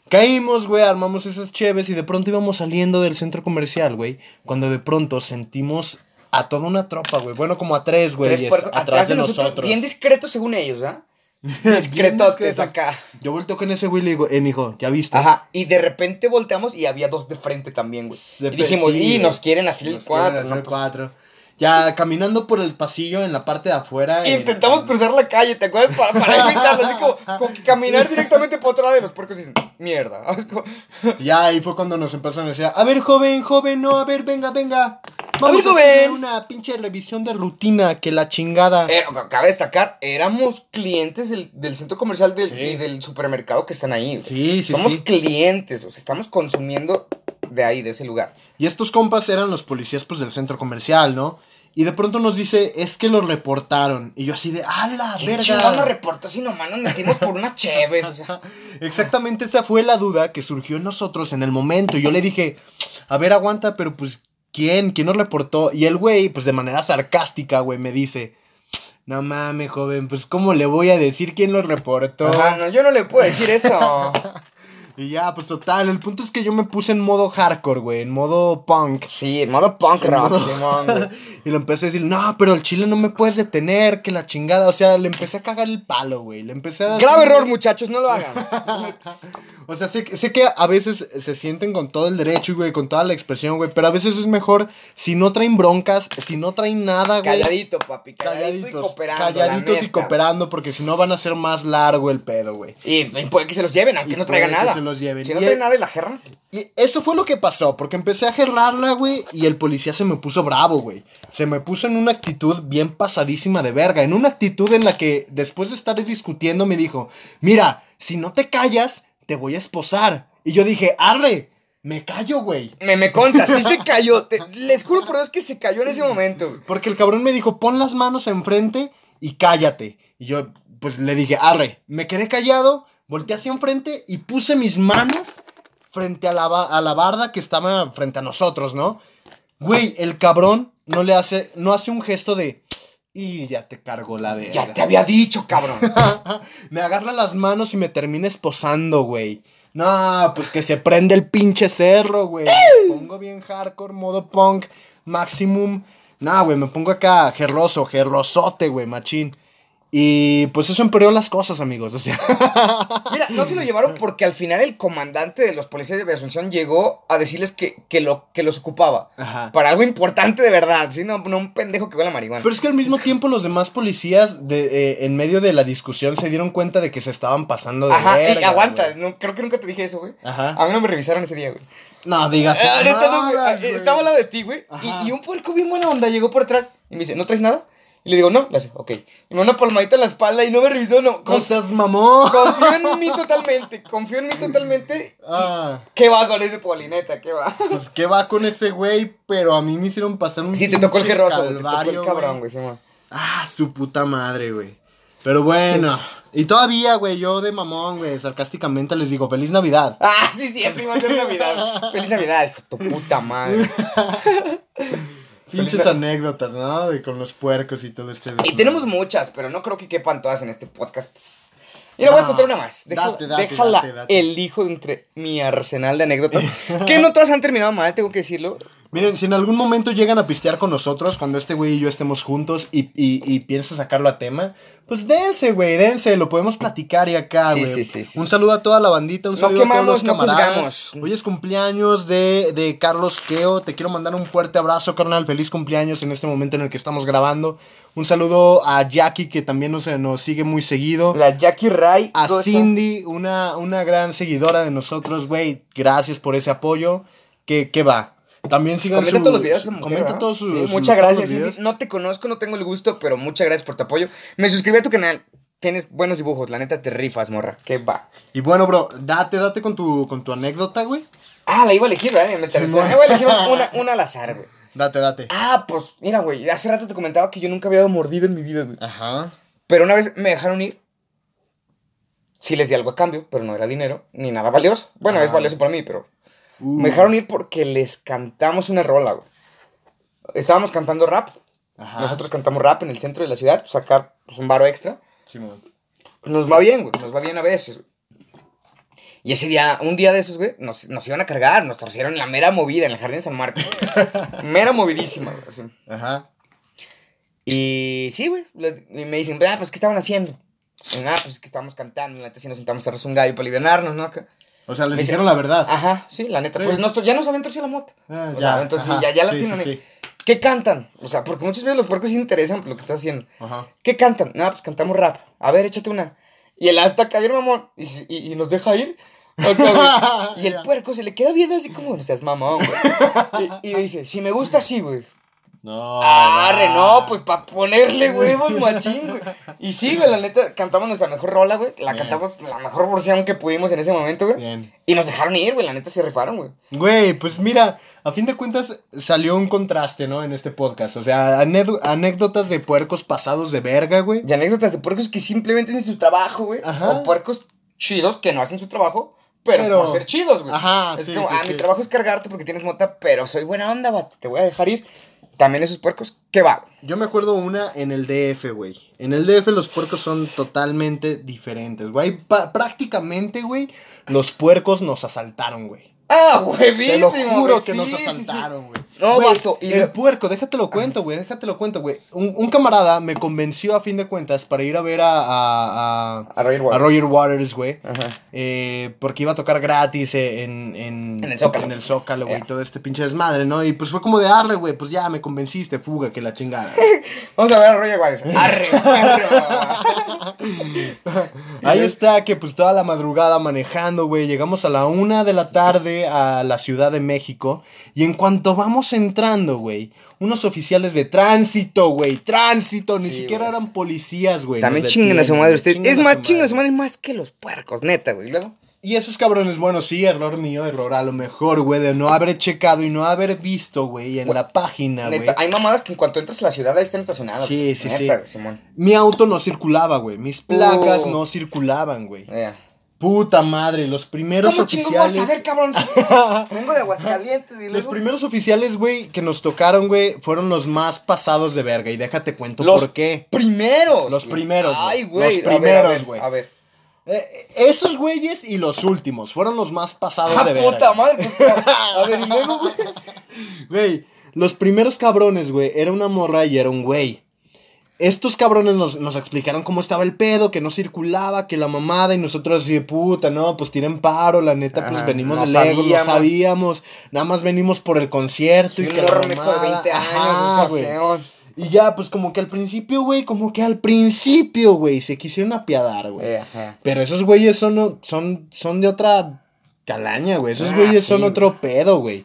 Caímos, güey, armamos esas cheves y de pronto íbamos saliendo del centro comercial, güey. Cuando de pronto sentimos a toda una tropa, güey. Bueno, como a tres, güey, puercos atrás, de nosotros. Bien discretos según ellos, ¿ah? Discretotes acá. Yo vuelto con ese güey y le digo, eh, mijo, ¿ya viste? Ajá, y de repente volteamos y había dos de frente también, güey. Se Y dijimos, sí, y nos quieren hacer el Nos quieren cuatro, hacer ¿no? el cuatro. Ya caminando por el pasillo en la parte de afuera. en- Intentamos cruzar la calle, ¿te acuerdas? Para, para evitarlo, así como, como que caminar directamente por otro lado de los puercos y dicen, mierda. Ya ahí fue cuando nos empezaron a decir, a ver, joven, joven, no, a ver, venga, venga. Vamos ver, a hacer joven. una pinche revisión de rutina, que la chingada. Eh, cabe destacar, éramos clientes del, del centro comercial del, Sí. y del supermercado que están ahí. Sí, sí, Somos sí. clientes, o sea, estamos consumiendo de ahí, de ese lugar. Y estos compas eran los policías, pues, del centro comercial, ¿no? Y de pronto nos dice, es que los reportaron. Y yo así de, ¡a la ¿Qué verga! reportó si nomás nos metimos por unas cheves? O sea, Exactamente esa fue la duda que surgió en nosotros en el momento. Y yo le dije, a ver, aguanta, pero pues, ¿quién? ¿Quién nos reportó? Y el güey, pues de manera sarcástica, güey, me dice, no mames, joven, pues, ¿cómo le voy a decir quién lo reportó? Ajá, no, yo no le puedo decir eso. Y ya, pues total, el punto es que yo me puse en modo hardcore, güey, en modo punk. Sí, en modo punk rock, Simón, güey. Y le empecé a decir, no, pero el chile no me puedes detener, que la chingada. O sea, le empecé a cagar el palo, güey. Le empecé a dar- Grave error, muchachos, no lo hagan. O sea, sé, que- sé que a veces se sienten con todo el derecho, güey, con toda la expresión, güey. Pero a veces es mejor si no traen broncas, si no traen nada, güey. Calladito, papi, calladito y cooperando. calladitos la y cooperando, porque si no van a ser más largo el pedo, güey. Y, y puede que se los lleven, aunque Y no traigan nada. Los lleven. Si no Y traen el- nada y la jerran. Y eso fue lo que pasó, porque empecé a gerlarla, güey, y el policía se me puso bravo, güey. Se me puso en una actitud bien pasadísima de verga, en una actitud en la que después de estar discutiendo me dijo, mira, si no te callas, te voy a esposar. Y yo dije, arre, me callo, güey. Me, me consta, sí se cayó. te- les juro por Dios que se cayó en ese momento. güey. Porque el cabrón me dijo, pon las manos enfrente y cállate. Y yo, pues le dije, arre, me quedé callado, volteé hacia enfrente y puse mis manos frente a la, a la barda que estaba frente a nosotros, ¿no? Güey, el cabrón no le hace, no hace un gesto de, y ya te cargo la verga. Ya te había dicho, cabrón. me agarra las manos y me termina esposando, güey. No, pues que se prende el pinche cerro, güey. Me pongo bien hardcore, modo punk, maximum. No, güey, me pongo acá gerroso, gerrosote, güey, machín. Y pues eso empeoró las cosas, amigos. O sea, Mira, no se lo llevaron porque al final el comandante de los policías de Asunción llegó a decirles que, que, lo, que los ocupaba. Ajá. Para algo importante de verdad, ¿sí? No, no un pendejo que huele a marihuana. pero es que al mismo tiempo los demás policías, de, eh, en medio de la discusión, se dieron cuenta de que se estaban pasando de Ajá, y verga, aguanta, güey. no, creo que nunca te dije eso, güey. Ajá. A mí no me revisaron ese día, güey. No, digas. No, Ah, güey. Estaba al lado de ti, güey. Y, y un puerco bien buena onda llegó por atrás y me dice, ¿no traes nada? Y le digo, no, le hace, ok. Y me da una palmadita en la espalda y no me revisó, no. Con- seas mamón. confío en mí totalmente, confío en mí totalmente. Ah. ¿Qué va con ese polineta? ¿Qué va? Pues qué va con ese güey, pero a mí me hicieron pasar un Sí, te tocó el gerroso, te tocó el cabrón, güey. Simón. Ah, su puta madre, güey. Pero bueno. Y todavía, güey, yo de mamón, güey, sarcásticamente les digo, feliz Navidad. Ah, sí, sí, ser Navidad. Feliz Navidad, hijo tu puta madre. Pinches anécdotas, ¿no? De con los puercos y todo este. Y tenemos muchas, pero no creo que quepan todas en este podcast. Y le voy a No, contar una más. Deja- date, date, déjala date, date. elijo entre mi arsenal de anécdotas. que no todas han terminado mal, tengo que decirlo. Miren, si en algún momento llegan a pistear con nosotros, cuando este güey y yo estemos juntos y, y, y piensa sacarlo a tema, pues dense, güey, dense, lo podemos platicar y acá, Sí, güey. sí, sí, sí, un saludo a toda la bandita, un No saludo a todos los no camaradas. juzgamos. Hoy es cumpleaños de, de Carlos Keo, te quiero mandar un fuerte abrazo, carnal, feliz cumpleaños en este momento en el que estamos grabando. Un saludo a Jackie, que también nos, nos sigue muy seguido. La Jackie Ray. A cosa- Cindy, una, una gran seguidora de nosotros, güey. Gracias por ese apoyo. ¿Qué, qué va? También sigan Comenta su- todos los videos mujer, Comenta todos sus. Sí, Muchas gracias, videos. No te conozco, no tengo el gusto, pero muchas gracias por tu apoyo. Me suscribí a tu canal. Tienes buenos dibujos, la neta te rifas, morra. ¿Qué va? Y bueno, bro, date, date con tu, con tu anécdota, güey. Ah, la iba a elegir, ¿verdad? Me interesó. Me voy a elegir una, una al azar, güey. Date, date. Ah, pues, mira, güey. Hace rato te comentaba que yo nunca había dado mordido en mi vida, güey. Ajá. Pero una vez me dejaron ir. Sí les di algo a cambio, pero no era dinero, ni nada valioso. Bueno, es valioso para mí, pero... Uh, Me dejaron ir porque les cantamos una rola, güey. Estábamos cantando rap. Ajá. Nosotros cantamos rap en el centro de la ciudad, pues, sacar pues, un varo extra. Simón. Nos va bien, güey. Nos va bien a veces, güey. Y ese día, un día de esos, güey, nos, nos iban a cargar, nos torcieron la mera movida en el Jardín de San Marcos. mera movidísima, güey. así. Ajá. Y sí, güey. Y me dicen, ah, pues, ¿qué estaban haciendo? Y, ah, pues, que estábamos cantando. La neta, sí nos sentamos a rezar un gallo para aliviarnos, ¿no? Acá. O sea, les dijeron la verdad. Ajá, sí, la neta. Sí. Pues nos- ya nos habían torcido la mota. Ah, o ya, sea, entonces ajá, sí, ya, ya la sí, tienen. ¿Qué cantan? O sea, porque muchas veces los puercos se interesan por lo que estás haciendo. Ajá. ¿Qué cantan? No, pues cantamos rap. A ver, échate una. Y el hasta caer, mamón. Y, y, y nos deja ir. Y el puerco se le queda viendo así como, no seas mamón, güey. Y, y dice, si me gusta así, güey. No. Arre, no, pues para ponerle huevos, machín, güey. Y sí, güey, la neta, cantamos nuestra mejor rola, güey. La Bien. cantamos la mejor porción que pudimos en ese momento, güey. Bien. Y nos dejaron ir, güey, la neta se rifaron, güey. Güey, pues mira, a fin de cuentas salió un contraste, ¿no? En este podcast. O sea, anécdo- anécdotas de puercos pasados de verga, güey. Y anécdotas de puercos que simplemente hacen su trabajo, güey. Ajá. O puercos chidos que no hacen su trabajo, pero, Pero- por ser chidos, güey. Ajá, Es sí, como, sí, ah, sí. mi trabajo es cargarte porque tienes mota, pero soy buena onda, vato, te voy a dejar ir. También esos puercos, ¿qué va? Yo me acuerdo una en el DF, güey. En el DF los puercos son totalmente diferentes, güey. Prácticamente, güey, los puercos nos asaltaron, güey. Ah, Te huevísimo. lo juro güey, que sí, nos sí, sí. No, Güey, vato, y el puerco, déjate lo cuento, güey, déjate lo cuento, güey. Un, un camarada me convenció a fin de cuentas para ir a ver a... A, A Roger Waters. Roger Waters, güey. Ajá. Eh, porque iba a tocar gratis eh, en, en, En el Zócalo. En el Zócalo, güey, Ya. todo este pinche desmadre, ¿no? Y pues fue como de darle, güey, pues ya me convenciste, fuga, que la chingada. Vamos a ver a Roger. Arre, arre. Ahí está, que pues toda la madrugada manejando, güey. Llegamos a la una de la tarde a la Ciudad de México. Y en cuanto vamos entrando, güey, unos oficiales de tránsito, güey, tránsito, ni Sí, siquiera güey. eran policías, güey. También nos chinguen a su madre ustedes. Es más, su chinguen a su madre. más que los puercos, neta, güey. Y Luego. Y esos cabrones, bueno, sí, error mío, error a lo mejor, güey, de no haber checado y no haber visto, güey, en Güey, la página, güey. Hay mamadas que en cuanto entras a la ciudad ahí están estacionadas. Sí, güey. sí, Neta, sí. Simón. Mi auto no circulaba, güey. Mis placas Uh. no circulaban, güey. Ya. Puta madre, los primeros ¿Cómo oficiales. a ver, cabrón? Vengo de Aguascalientes y Los luego- primeros oficiales, güey, que nos tocaron, güey, fueron los más pasados de verga. Y déjate cuento Los por qué. primeros. Los primeros. Ay, güey. Los a ver, a primeros, ver, güey. A ver. Eh, esos güeyes y los últimos fueron los más pasados Ah, de verga. puta madre. pues, a a ver, y luego, güey. Güey, los primeros cabrones, güey, era una morra y era un güey. Estos cabrones nos, nos explicaron cómo estaba el pedo, que no circulaba, que la mamada, y nosotros así de puta, no, pues tiren paro, la neta, pues venimos no de lejos, no sabíamos. sabíamos, nada más venimos por el concierto Sí, y que la morro meco de mamada, 20 años. ajá, es güey. pasión. Y ya, pues como que al principio, güey, como que al principio, güey, se quisieron apiadar, güey. Pero esos güeyes son, son, son de otra calaña, güey. Esos Ah, güeyes sí, son otro pedo, güey.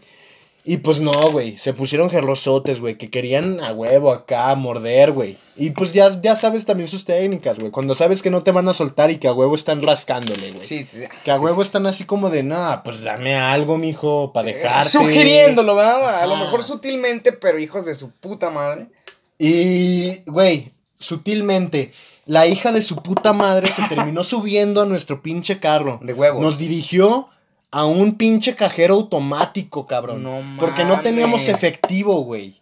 Y pues no, güey. Se pusieron gerrosotes, güey. Que querían a huevo acá, morder, güey. Y pues ya, ya sabes también sus técnicas, güey. Cuando sabes que no te van a soltar y que a huevo están rascándole, güey. Sí, Que a sí, huevo están así como de, nah, pues dame algo, mijo, para dejarte. Sugiriéndolo, ¿verdad? A lo mejor sutilmente, pero hijos de su puta madre. Y, güey, sutilmente, la hija de su puta madre se terminó subiendo a nuestro pinche carro. De huevos. Nos dirigió a un pinche cajero automático, cabrón. No Porque no teníamos mames. efectivo, güey.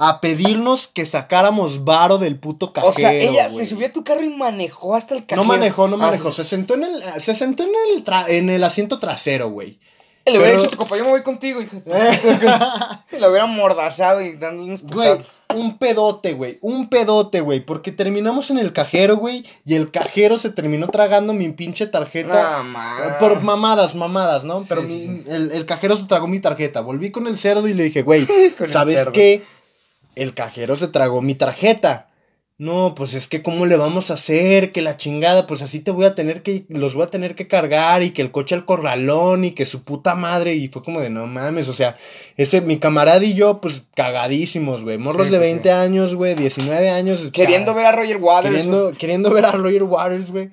A pedirnos que sacáramos varo del puto cajero. O sea, ella güey. se subió a tu carro y manejó hasta el cajero. No manejó, no Ah, manejó. sí. Se sentó en el, se sentó en el, tra- en el asiento trasero, güey. Le hubiera dicho a tu compa, yo me voy contigo, hija. lo hubiera mordazado y dándole unos Güey, un pedote, güey. Un pedote, güey. Porque terminamos en el cajero, güey. Y el cajero se terminó tragando mi pinche tarjeta. Eh, Por mamadas, mamadas, ¿no? Sí, Pero sí, mi- sí. El, el cajero se tragó mi tarjeta. Volví con el cerdo y le dije, güey, ¿sabes qué? El cajero se tragó mi tarjeta. No, pues es que cómo le vamos a hacer, que la chingada, pues así te voy a tener que, los voy a tener que cargar y que el coche al corralón y que su puta madre y fue como de no mames, o sea, ese, mi camarada y yo, pues cagadísimos, güey, morros Sí, de pues, 20 años, güey, 19 años. Queriendo ver a Roger Waters. queriendo, queriendo ver a Roger Waters, güey.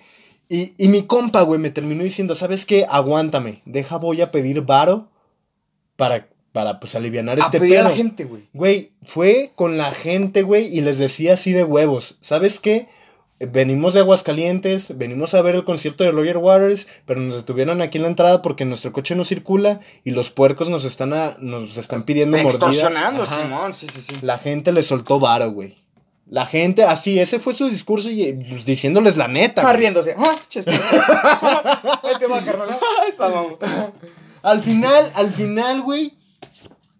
Y, y mi compa, güey, me terminó diciendo, ¿sabes qué? Aguántame, deja, voy a pedir varo para, para pues, aliviar este pedir a la pedo". gente, güey. Güey, fue con la gente, güey, y les decía así de huevos. ¿Sabes qué? Venimos de Aguascalientes, venimos a ver el concierto de Roger Waters, pero nos detuvieron aquí en la entrada porque nuestro coche no circula y los puercos nos están, a- nos están pidiendo mordida. Extorsionando. Simón, sí, sí, sí. La gente le soltó varo, güey. La gente, así, ese fue su discurso y pues, diciéndoles la neta. Ah, riéndose. Ah, Ahí te va, carnal. Al final, al final, güey.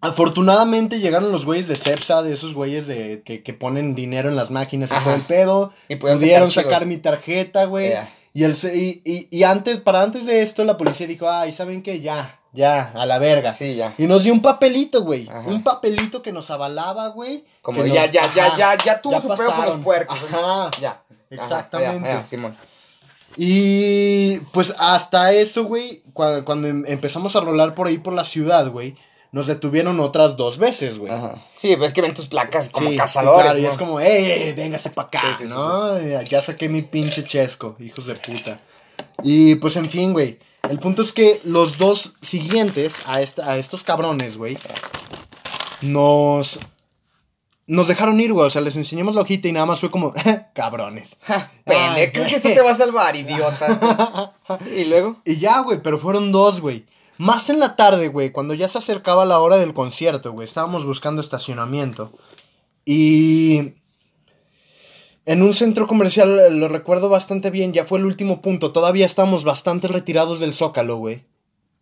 Afortunadamente llegaron los güeyes de Cepsa, de esos güeyes de que, que ponen dinero en las máquinas y Ajá. todo el pedo. Y pudieron sacar mi tarjeta, güey. Y, el, y, y, y antes, para antes de esto, la policía dijo, ay, ¿saben qué? Ya, ya, a la verga. Sí, ya. Y nos dio un papelito, güey. Ajá. Un papelito que nos avalaba, güey. Como ya, nos- ya, ya, ajá, ya, ya tuvo ya su pedo con los puercos. Ajá. Ya. Ajá, Exactamente. ya, Simón. Y pues hasta eso, güey, cuando, cuando em- empezamos a rolar por ahí por la ciudad, güey, nos detuvieron otras dos veces, güey. Ajá. Sí, ves que ven tus placas como Sí, sí, cazadores. claro, y es como, ¡eh, véngase para acá! Sí, sí, sí, ¿no? Ya- Ya saqué mi pinche chesco, hijos de puta. Y pues en fin, güey. El punto es que los dos siguientes a, esta, a estos cabrones, güey, nos. Nos dejaron ir, güey. O sea, les enseñamos la hojita y nada más fue como, cabrones. Ja, Pende, Ay, ¿crees que esto te va a salvar, idiota? y luego. Y ya, güey, pero fueron dos, güey. Más en la tarde, güey, cuando ya se acercaba la hora del concierto, güey. Estábamos buscando estacionamiento. Y... En un centro comercial, lo recuerdo bastante bien, ya fue el último punto. Todavía estamos bastante retirados del Zócalo, güey.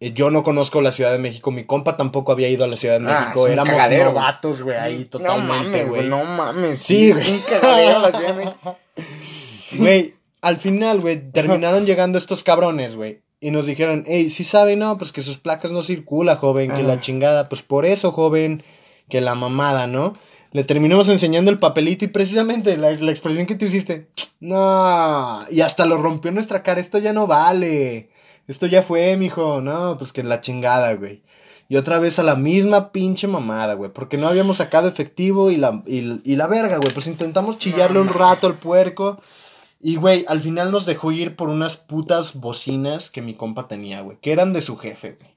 Eh, Yo no conozco la Ciudad de México, mi compa tampoco había ido a la Ciudad de Ah, México. es un Éramos cagadero, güey. novatos, güey, ahí No totalmente, mames, güey. güey. No mames. Sí, es güey. cagadero la Ciudad de México. Güey, al final, güey, terminaron llegando estos cabrones, güey. Y nos dijeron, hey, si sabe, no, pues que sus placas no circula, joven, que la chingada, pues por eso, joven, que la mamada, ¿no? Le terminamos enseñando el papelito y precisamente la, la expresión que tú hiciste, no, y hasta lo rompió en nuestra cara, esto ya no vale, esto ya fue, mijo, no, pues que la chingada, güey. Y otra vez a la misma pinche mamada, güey, porque no habíamos sacado efectivo y la, y, y la verga, güey, pues intentamos chillarle un rato al puerco. Y, güey, al final nos dejó ir por unas putas bocinas que mi compa tenía, güey. Que eran de su jefe, güey.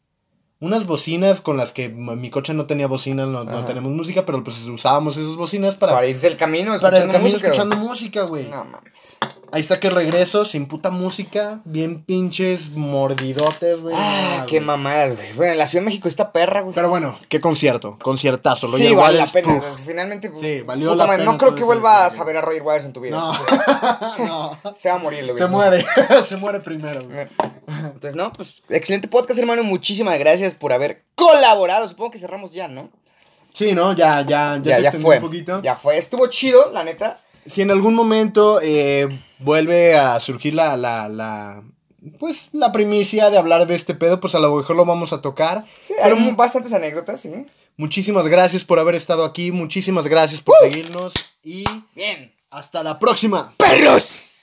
Unas bocinas con las que mi coche no tenía bocinas, no, no tenemos música, pero pues usábamos esas bocinas para, Para irse el camino, para el escuchando camino música, escuchando música, güey. No mames. Ahí está que regreso, sin puta música, bien pinches mordidotes, güey. Ah, qué güey. mamadas, güey. Bueno, en la Ciudad de México está perra, güey. Pero bueno, qué concierto, conciertazo. sí, Roger vale la pena. sea, Finalmente, pues, Sí, valió puta la madre, pena No creo que vuelvas desmadre. a ver a Roger Waters en tu vida. No, no. Se va a morir, güey. Se muere, se muere primero, güey. Entonces, no, pues, excelente podcast, hermano. Muchísimas gracias por haber colaborado. Supongo que cerramos ya, ¿no? Sí, ¿no? Ya, ya, ya, Ya, se ya fue. un poquito. Ya fue. Estuvo chido, la neta. Si en algún momento eh, vuelve a surgir la, la, la, pues, la primicia de hablar de este pedo, pues a lo mejor lo vamos a tocar. Sí, Pero hay bastantes anécdotas, sí. muchísimas gracias por haber estado aquí, muchísimas gracias por seguirnos y Bien. hasta la próxima. ¡Perros!